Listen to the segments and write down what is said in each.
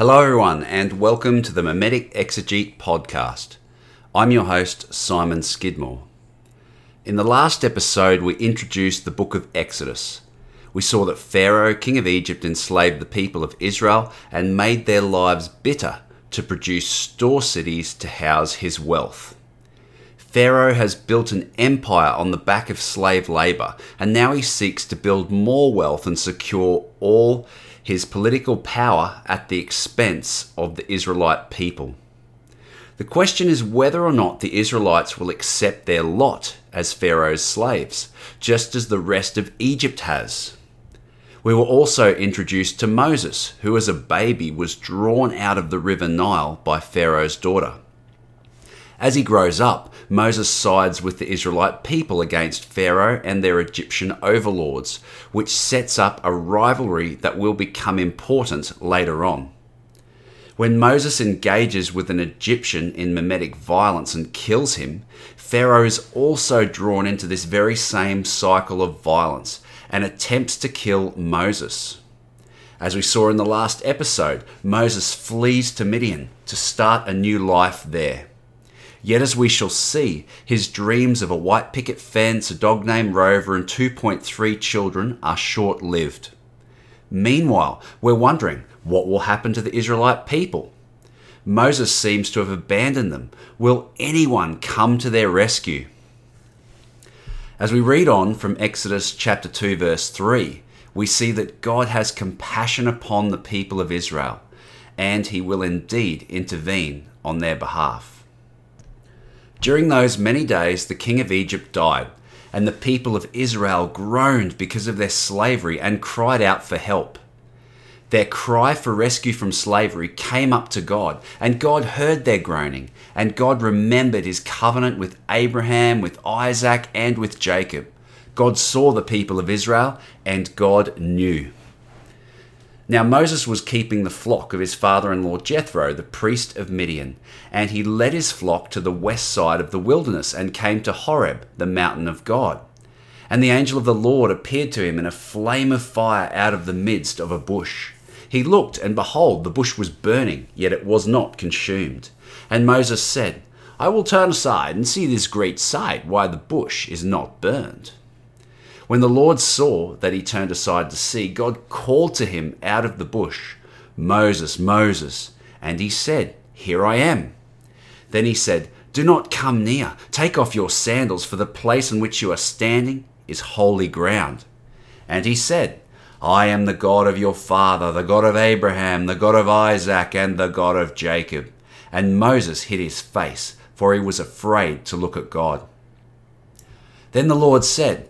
Hello, everyone, and welcome to the Mimetic Exegete podcast. I'm your host, Simon Skidmore. In the last episode, we introduced the book of Exodus. We saw that Pharaoh, king of Egypt, enslaved the people of Israel and made their lives bitter to produce store cities to house his wealth. Pharaoh has built an empire on the back of slave labour, and now he seeks to build more wealth and secure all his political power at the expense of the Israelite people. The question is whether or not the Israelites will accept their lot as Pharaoh's slaves, just as the rest of Egypt has. We were also introduced to Moses, who as a baby was drawn out of the river Nile by Pharaoh's daughter. As he grows up, Moses sides with the Israelite people against Pharaoh and their Egyptian overlords, which sets up a rivalry that will become important later on. When Moses engages with an Egyptian in mimetic violence and kills him, Pharaoh is also drawn into this very same cycle of violence and attempts to kill Moses. As we saw in the last episode, Moses flees to Midian to start a new life there. Yet, as we shall see, his dreams of a white picket fence, a dog named Rover, and 2.3 children are short lived. Meanwhile, we're wondering what will happen to the Israelite people? Moses seems to have abandoned them. Will anyone come to their rescue? As we read on from Exodus chapter 2, verse 3, we see that God has compassion upon the people of Israel, and he will indeed intervene on their behalf. During those many days, the king of Egypt died, and the people of Israel groaned because of their slavery and cried out for help. Their cry for rescue from slavery came up to God, and God heard their groaning, and God remembered his covenant with Abraham, with Isaac, and with Jacob. God saw the people of Israel, and God knew. Now Moses was keeping the flock of his father in law Jethro, the priest of Midian, and he led his flock to the west side of the wilderness and came to Horeb, the mountain of God. And the angel of the Lord appeared to him in a flame of fire out of the midst of a bush. He looked, and behold, the bush was burning, yet it was not consumed. And Moses said, I will turn aside and see this great sight, why the bush is not burned. When the Lord saw that he turned aside to see, God called to him out of the bush, Moses, Moses. And he said, Here I am. Then he said, Do not come near. Take off your sandals, for the place on which you are standing is holy ground. And he said, I am the God of your father, the God of Abraham, the God of Isaac, and the God of Jacob. And Moses hid his face, for he was afraid to look at God. Then the Lord said,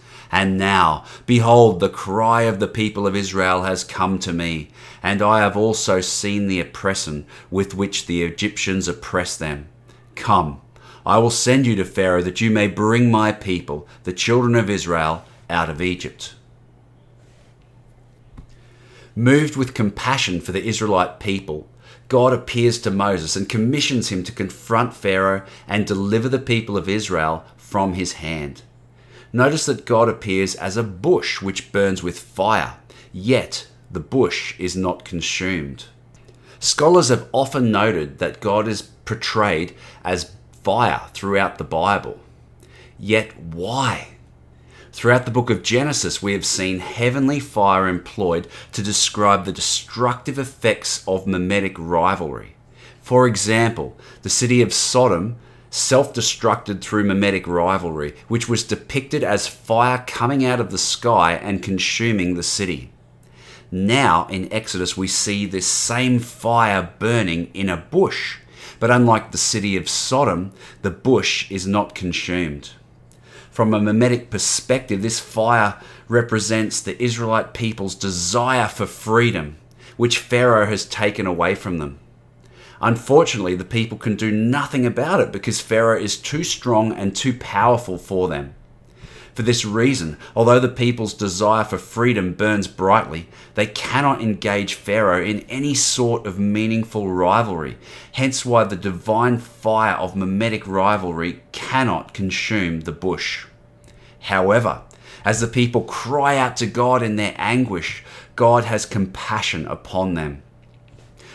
and now, behold, the cry of the people of Israel has come to me, and I have also seen the oppression with which the Egyptians oppress them. Come, I will send you to Pharaoh that you may bring my people, the children of Israel, out of Egypt. Moved with compassion for the Israelite people, God appears to Moses and commissions him to confront Pharaoh and deliver the people of Israel from his hand. Notice that God appears as a bush which burns with fire, yet the bush is not consumed. Scholars have often noted that God is portrayed as fire throughout the Bible. Yet why? Throughout the book of Genesis, we have seen heavenly fire employed to describe the destructive effects of mimetic rivalry. For example, the city of Sodom self destructed through mimetic rivalry, which was depicted as fire coming out of the sky and consuming the city. Now in Exodus, we see this same fire burning in a bush, but unlike the city of Sodom, the bush is not consumed. From a mimetic perspective, this fire represents the Israelite people's desire for freedom, which Pharaoh has taken away from them. Unfortunately, the people can do nothing about it because Pharaoh is too strong and too powerful for them. For this reason, although the people's desire for freedom burns brightly, they cannot engage Pharaoh in any sort of meaningful rivalry, hence why the divine fire of mimetic rivalry cannot consume the bush. However, as the people cry out to God in their anguish, God has compassion upon them.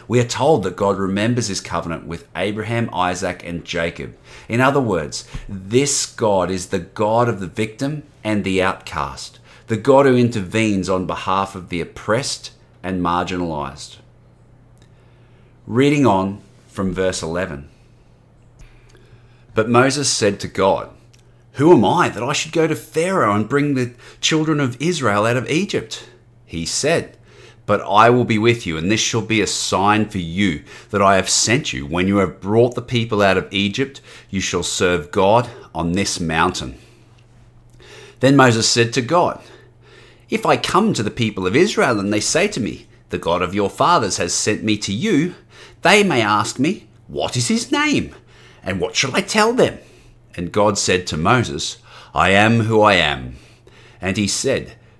We are told that God remembers his covenant with Abraham, Isaac, and Jacob. In other words, this God is the God of the victim and the outcast, the God who intervenes on behalf of the oppressed and marginalized. Reading on from verse 11. But Moses said to God, Who am I that I should go to Pharaoh and bring the children of Israel out of Egypt? He said, but I will be with you, and this shall be a sign for you that I have sent you. When you have brought the people out of Egypt, you shall serve God on this mountain. Then Moses said to God, If I come to the people of Israel and they say to me, The God of your fathers has sent me to you, they may ask me, What is his name? And what shall I tell them? And God said to Moses, I am who I am. And he said,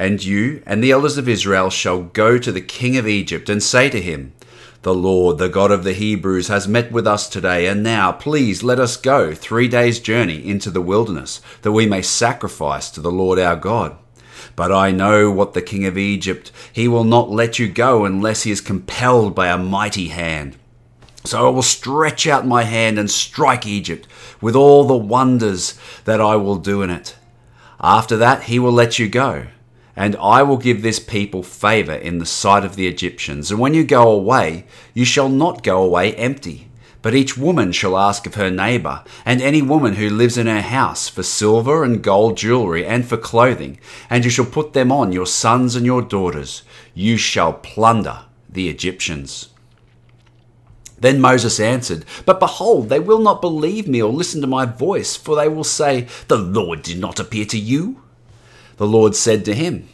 and you and the elders of Israel shall go to the king of Egypt and say to him, The Lord, the God of the Hebrews, has met with us today, and now please let us go three days' journey into the wilderness, that we may sacrifice to the Lord our God. But I know what the king of Egypt, he will not let you go unless he is compelled by a mighty hand. So I will stretch out my hand and strike Egypt with all the wonders that I will do in it. After that, he will let you go and I will give this people favour in the sight of the Egyptians. And when you go away, you shall not go away empty. But each woman shall ask of her neighbour, and any woman who lives in her house, for silver and gold jewellery, and for clothing, and you shall put them on your sons and your daughters. You shall plunder the Egyptians. Then Moses answered, But behold, they will not believe me or listen to my voice, for they will say, The Lord did not appear to you. The Lord said to him,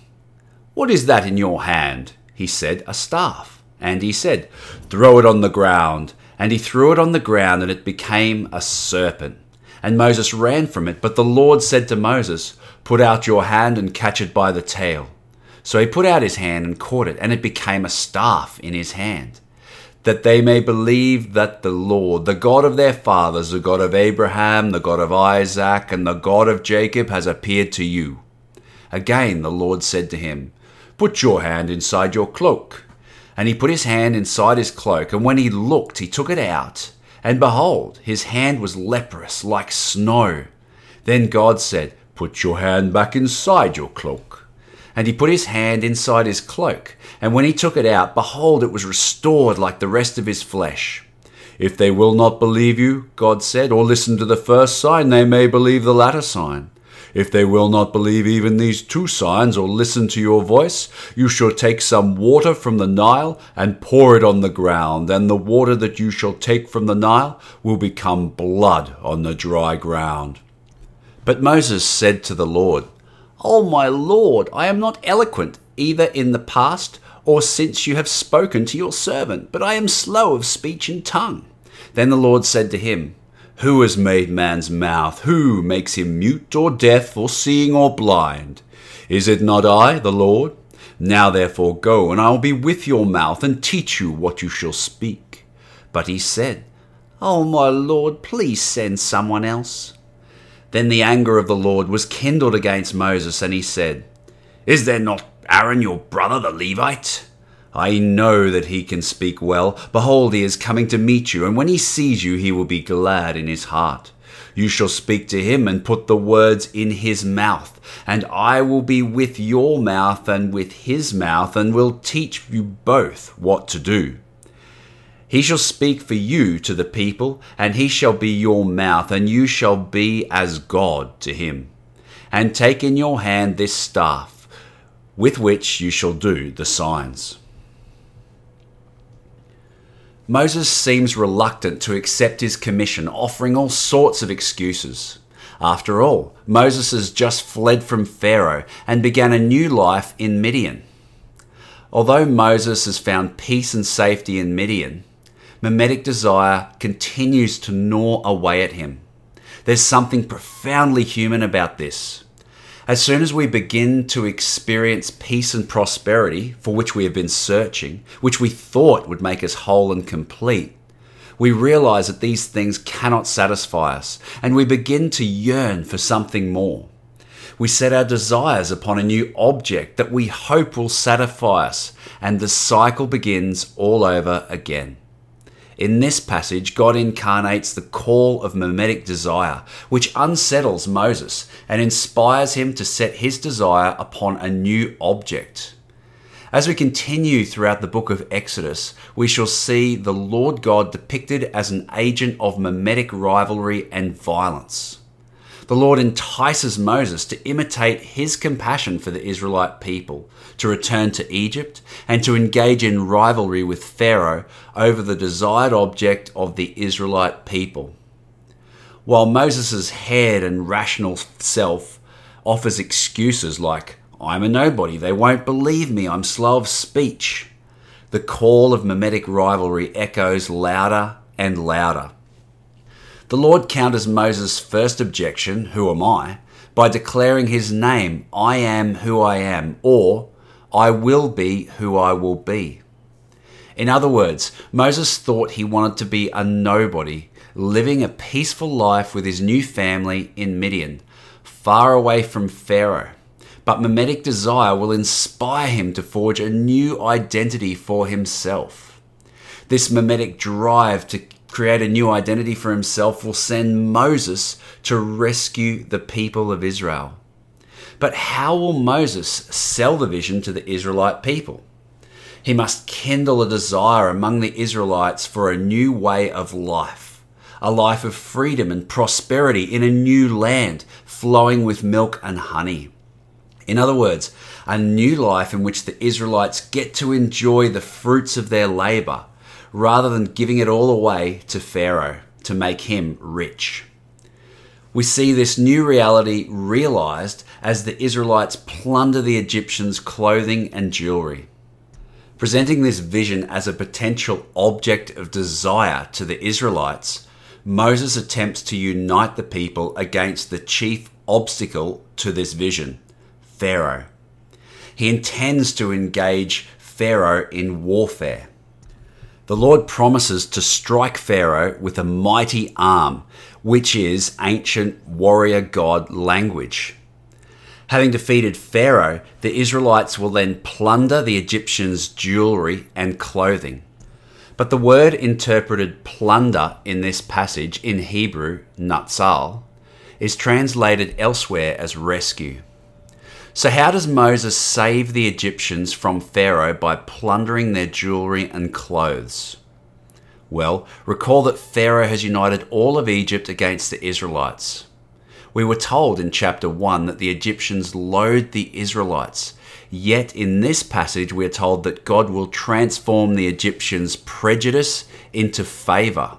What is that in your hand? He said, A staff. And he said, Throw it on the ground. And he threw it on the ground, and it became a serpent. And Moses ran from it. But the Lord said to Moses, Put out your hand and catch it by the tail. So he put out his hand and caught it, and it became a staff in his hand. That they may believe that the Lord, the God of their fathers, the God of Abraham, the God of Isaac, and the God of Jacob, has appeared to you. Again the Lord said to him, Put your hand inside your cloak. And he put his hand inside his cloak, and when he looked, he took it out. And behold, his hand was leprous, like snow. Then God said, Put your hand back inside your cloak. And he put his hand inside his cloak, and when he took it out, behold, it was restored like the rest of his flesh. If they will not believe you, God said, or listen to the first sign, they may believe the latter sign. If they will not believe even these two signs or listen to your voice, you shall take some water from the Nile and pour it on the ground, and the water that you shall take from the Nile will become blood on the dry ground. But Moses said to the Lord, O oh my Lord, I am not eloquent either in the past or since you have spoken to your servant, but I am slow of speech and tongue. Then the Lord said to him, who has made man's mouth? Who makes him mute or deaf or seeing or blind? Is it not I, the Lord? Now therefore go, and I will be with your mouth and teach you what you shall speak. But he said, Oh, my Lord, please send someone else. Then the anger of the Lord was kindled against Moses, and he said, Is there not Aaron your brother, the Levite? I know that he can speak well. Behold, he is coming to meet you, and when he sees you, he will be glad in his heart. You shall speak to him and put the words in his mouth, and I will be with your mouth and with his mouth, and will teach you both what to do. He shall speak for you to the people, and he shall be your mouth, and you shall be as God to him. And take in your hand this staff, with which you shall do the signs. Moses seems reluctant to accept his commission, offering all sorts of excuses. After all, Moses has just fled from Pharaoh and began a new life in Midian. Although Moses has found peace and safety in Midian, mimetic desire continues to gnaw away at him. There's something profoundly human about this. As soon as we begin to experience peace and prosperity for which we have been searching, which we thought would make us whole and complete, we realize that these things cannot satisfy us and we begin to yearn for something more. We set our desires upon a new object that we hope will satisfy us, and the cycle begins all over again. In this passage, God incarnates the call of mimetic desire, which unsettles Moses and inspires him to set his desire upon a new object. As we continue throughout the book of Exodus, we shall see the Lord God depicted as an agent of mimetic rivalry and violence the Lord entices Moses to imitate his compassion for the Israelite people, to return to Egypt, and to engage in rivalry with Pharaoh over the desired object of the Israelite people. While Moses' head and rational self offers excuses like, I'm a nobody, they won't believe me, I'm slow of speech, the call of mimetic rivalry echoes louder and louder. The Lord counters Moses' first objection, Who am I? by declaring his name, I am who I am, or I will be who I will be. In other words, Moses thought he wanted to be a nobody, living a peaceful life with his new family in Midian, far away from Pharaoh. But mimetic desire will inspire him to forge a new identity for himself. This mimetic drive to create a new identity for himself, will send Moses to rescue the people of Israel. But how will Moses sell the vision to the Israelite people? He must kindle a desire among the Israelites for a new way of life, a life of freedom and prosperity in a new land flowing with milk and honey. In other words, a new life in which the Israelites get to enjoy the fruits of their labor rather than giving it all away to Pharaoh to make him rich. We see this new reality realized as the Israelites plunder the Egyptians' clothing and jewelry. Presenting this vision as a potential object of desire to the Israelites, Moses attempts to unite the people against the chief obstacle to this vision Pharaoh. He intends to engage Pharaoh in warfare. The Lord promises to strike Pharaoh with a mighty arm, which is ancient warrior god language. Having defeated Pharaoh, the Israelites will then plunder the Egyptians' jewelry and clothing. But the word interpreted plunder in this passage in Hebrew, natsal, is translated elsewhere as rescue. So, how does Moses save the Egyptians from Pharaoh by plundering their jewelry and clothes? Well, recall that Pharaoh has united all of Egypt against the Israelites. We were told in chapter 1 that the Egyptians loathed the Israelites. Yet in this passage, we are told that God will transform the Egyptians' prejudice into favour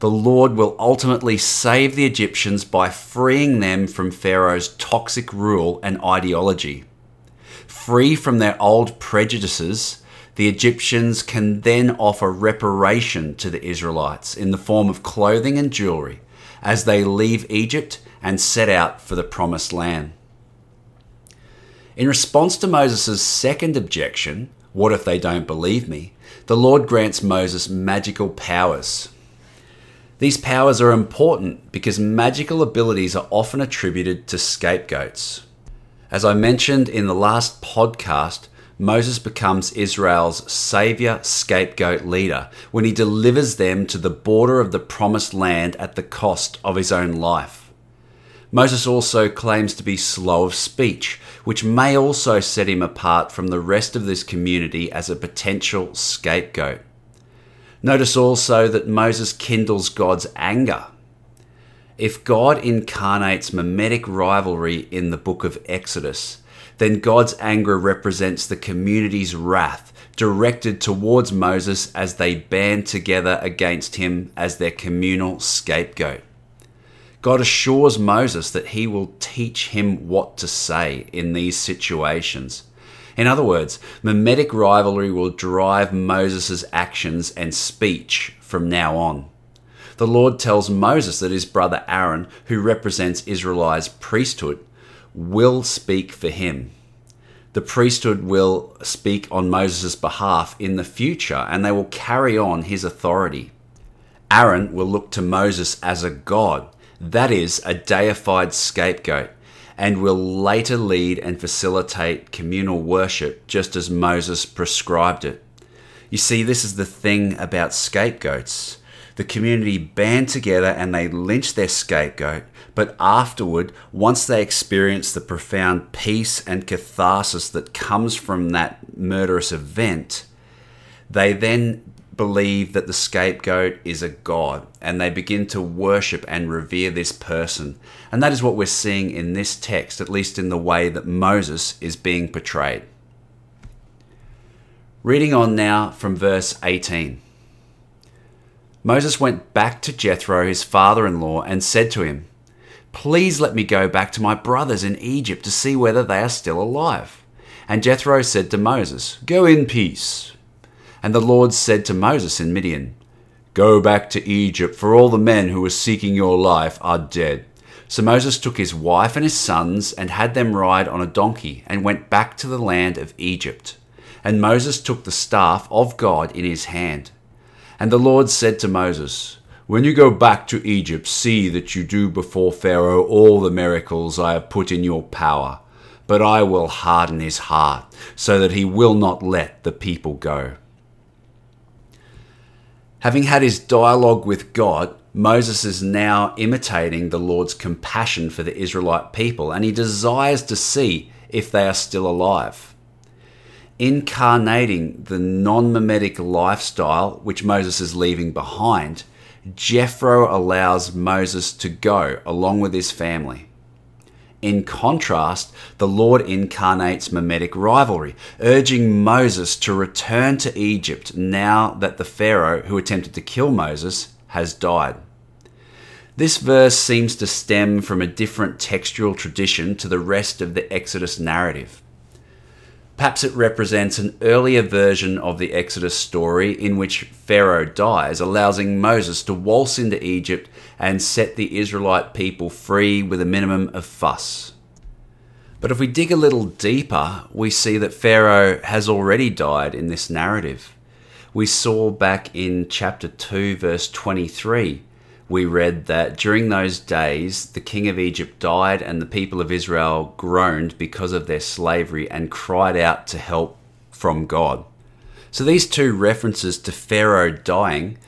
the Lord will ultimately save the Egyptians by freeing them from Pharaoh's toxic rule and ideology. Free from their old prejudices, the Egyptians can then offer reparation to the Israelites in the form of clothing and jewelry as they leave Egypt and set out for the promised land. In response to Moses' second objection, what if they don't believe me? The Lord grants Moses magical powers. These powers are important because magical abilities are often attributed to scapegoats. As I mentioned in the last podcast, Moses becomes Israel's savior, scapegoat leader when he delivers them to the border of the promised land at the cost of his own life. Moses also claims to be slow of speech, which may also set him apart from the rest of this community as a potential scapegoat. Notice also that Moses kindles God's anger. If God incarnates mimetic rivalry in the book of Exodus, then God's anger represents the community's wrath directed towards Moses as they band together against him as their communal scapegoat. God assures Moses that he will teach him what to say in these situations. In other words, mimetic rivalry will drive Moses' actions and speech from now on. The Lord tells Moses that his brother Aaron, who represents Israel's priesthood, will speak for him. The priesthood will speak on Moses' behalf in the future and they will carry on his authority. Aaron will look to Moses as a god that is, a deified scapegoat, and will later lead and facilitate communal worship just as Moses prescribed it. You see, this is the thing about scapegoats. The community band together and they lynch their scapegoat, but afterward, once they experience the profound peace and catharsis that comes from that murderous event, they then believe that the scapegoat is a god and they begin to worship and revere this person. And that is what we're seeing in this text, at least in the way that Moses is being portrayed. Reading on now from verse 18. Moses went back to Jethro, his father in law, and said to him, Please let me go back to my brothers in Egypt to see whether they are still alive. And Jethro said to Moses, Go in peace. And the Lord said to Moses in Midian, Go back to Egypt, for all the men who were seeking your life are dead. So Moses took his wife and his sons and had them ride on a donkey and went back to the land of Egypt. And Moses took the staff of God in his hand. And the Lord said to Moses, When you go back to Egypt, see that you do before Pharaoh all the miracles I have put in your power. But I will harden his heart, so that he will not let the people go. Having had his dialogue with God, Moses is now imitating the Lord's compassion for the Israelite people and he desires to see if they are still alive. Incarnating the non mimetic lifestyle which Moses is leaving behind, Jethro allows Moses to go along with his family. In contrast, the Lord incarnates mimetic rivalry, urging Moses to return to Egypt now that the Pharaoh who attempted to kill Moses has died. This verse seems to stem from a different textual tradition to the rest of the Exodus narrative. Perhaps it represents an earlier version of the Exodus story in which Pharaoh dies, allowing Moses to waltz into Egypt and set the Israelite people free with a minimum of fuss. But if we dig a little deeper, we see that Pharaoh has already died in this narrative. We saw back in chapter 2, verse 23 we read that during those days the king of Egypt died and the people of Israel groaned because of their slavery and cried out to help from God. So these two references to Pharaoh dying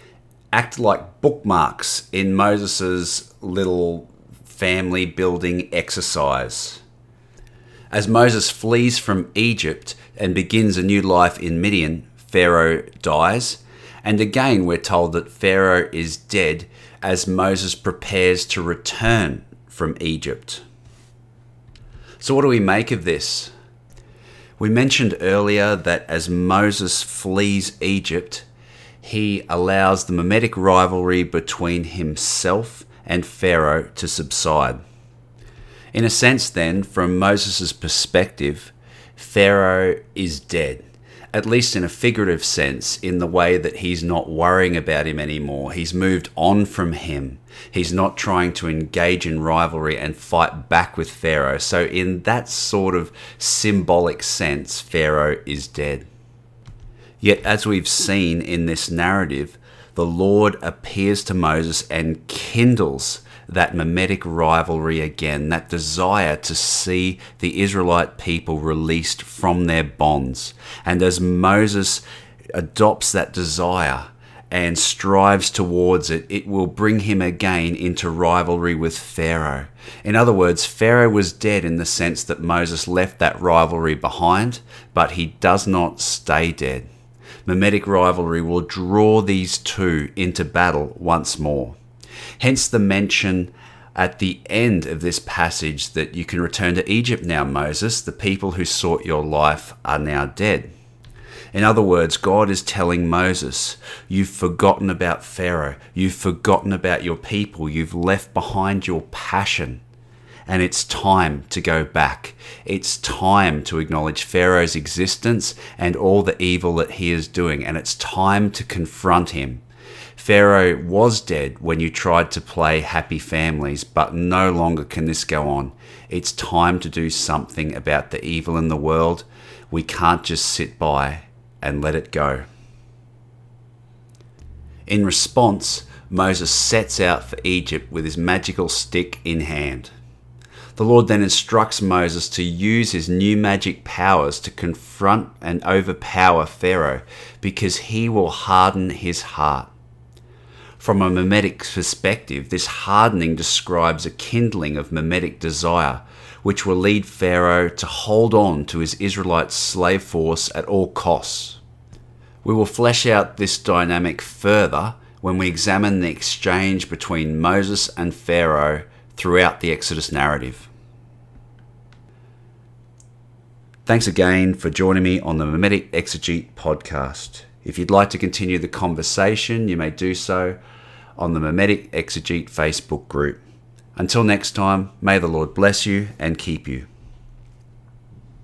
act like bookmarks in Moses' little family building exercise. As Moses flees from Egypt and begins a new life in Midian, Pharaoh dies. And again, we're told that Pharaoh is dead as Moses prepares to return from Egypt. So, what do we make of this? We mentioned earlier that as Moses flees Egypt, he allows the mimetic rivalry between himself and Pharaoh to subside. In a sense, then, from Moses' perspective, Pharaoh is dead at least in a figurative sense, in the way that he's not worrying about him anymore. He's moved on from him. He's not trying to engage in rivalry and fight back with Pharaoh. So, in that sort of symbolic sense, Pharaoh is dead. Yet, as we've seen in this narrative, the Lord appears to Moses and kindles that mimetic rivalry again, that desire to see the Israelite people released from their bonds. And as Moses adopts that desire, and strives towards it, it will bring him again into rivalry with Pharaoh. In other words, Pharaoh was dead in the sense that Moses left that rivalry behind, but he does not stay dead. Mimetic rivalry will draw these two into battle once more. Hence the mention at the end of this passage that you can return to Egypt now, Moses. The people who sought your life are now dead. In other words, God is telling Moses, You've forgotten about Pharaoh. You've forgotten about your people. You've left behind your passion. And it's time to go back. It's time to acknowledge Pharaoh's existence and all the evil that he is doing. And it's time to confront him. Pharaoh was dead when you tried to play happy families, but no longer can this go on. It's time to do something about the evil in the world. We can't just sit by and let it go. In response, Moses sets out for Egypt with his magical stick in hand. The Lord then instructs Moses to use his new magic powers to confront and overpower Pharaoh because he will harden his heart. From a mimetic perspective, this hardening describes a kindling of mimetic desire, which will lead Pharaoh to hold on to his Israelite slave force at all costs. We will flesh out this dynamic further when we examine the exchange between Moses and Pharaoh throughout the Exodus narrative. Thanks again for joining me on the Mimetic Exegete podcast. If you'd like to continue the conversation, you may do so on the Mimetic Exegete Facebook group. Until next time, may the Lord bless you and keep you.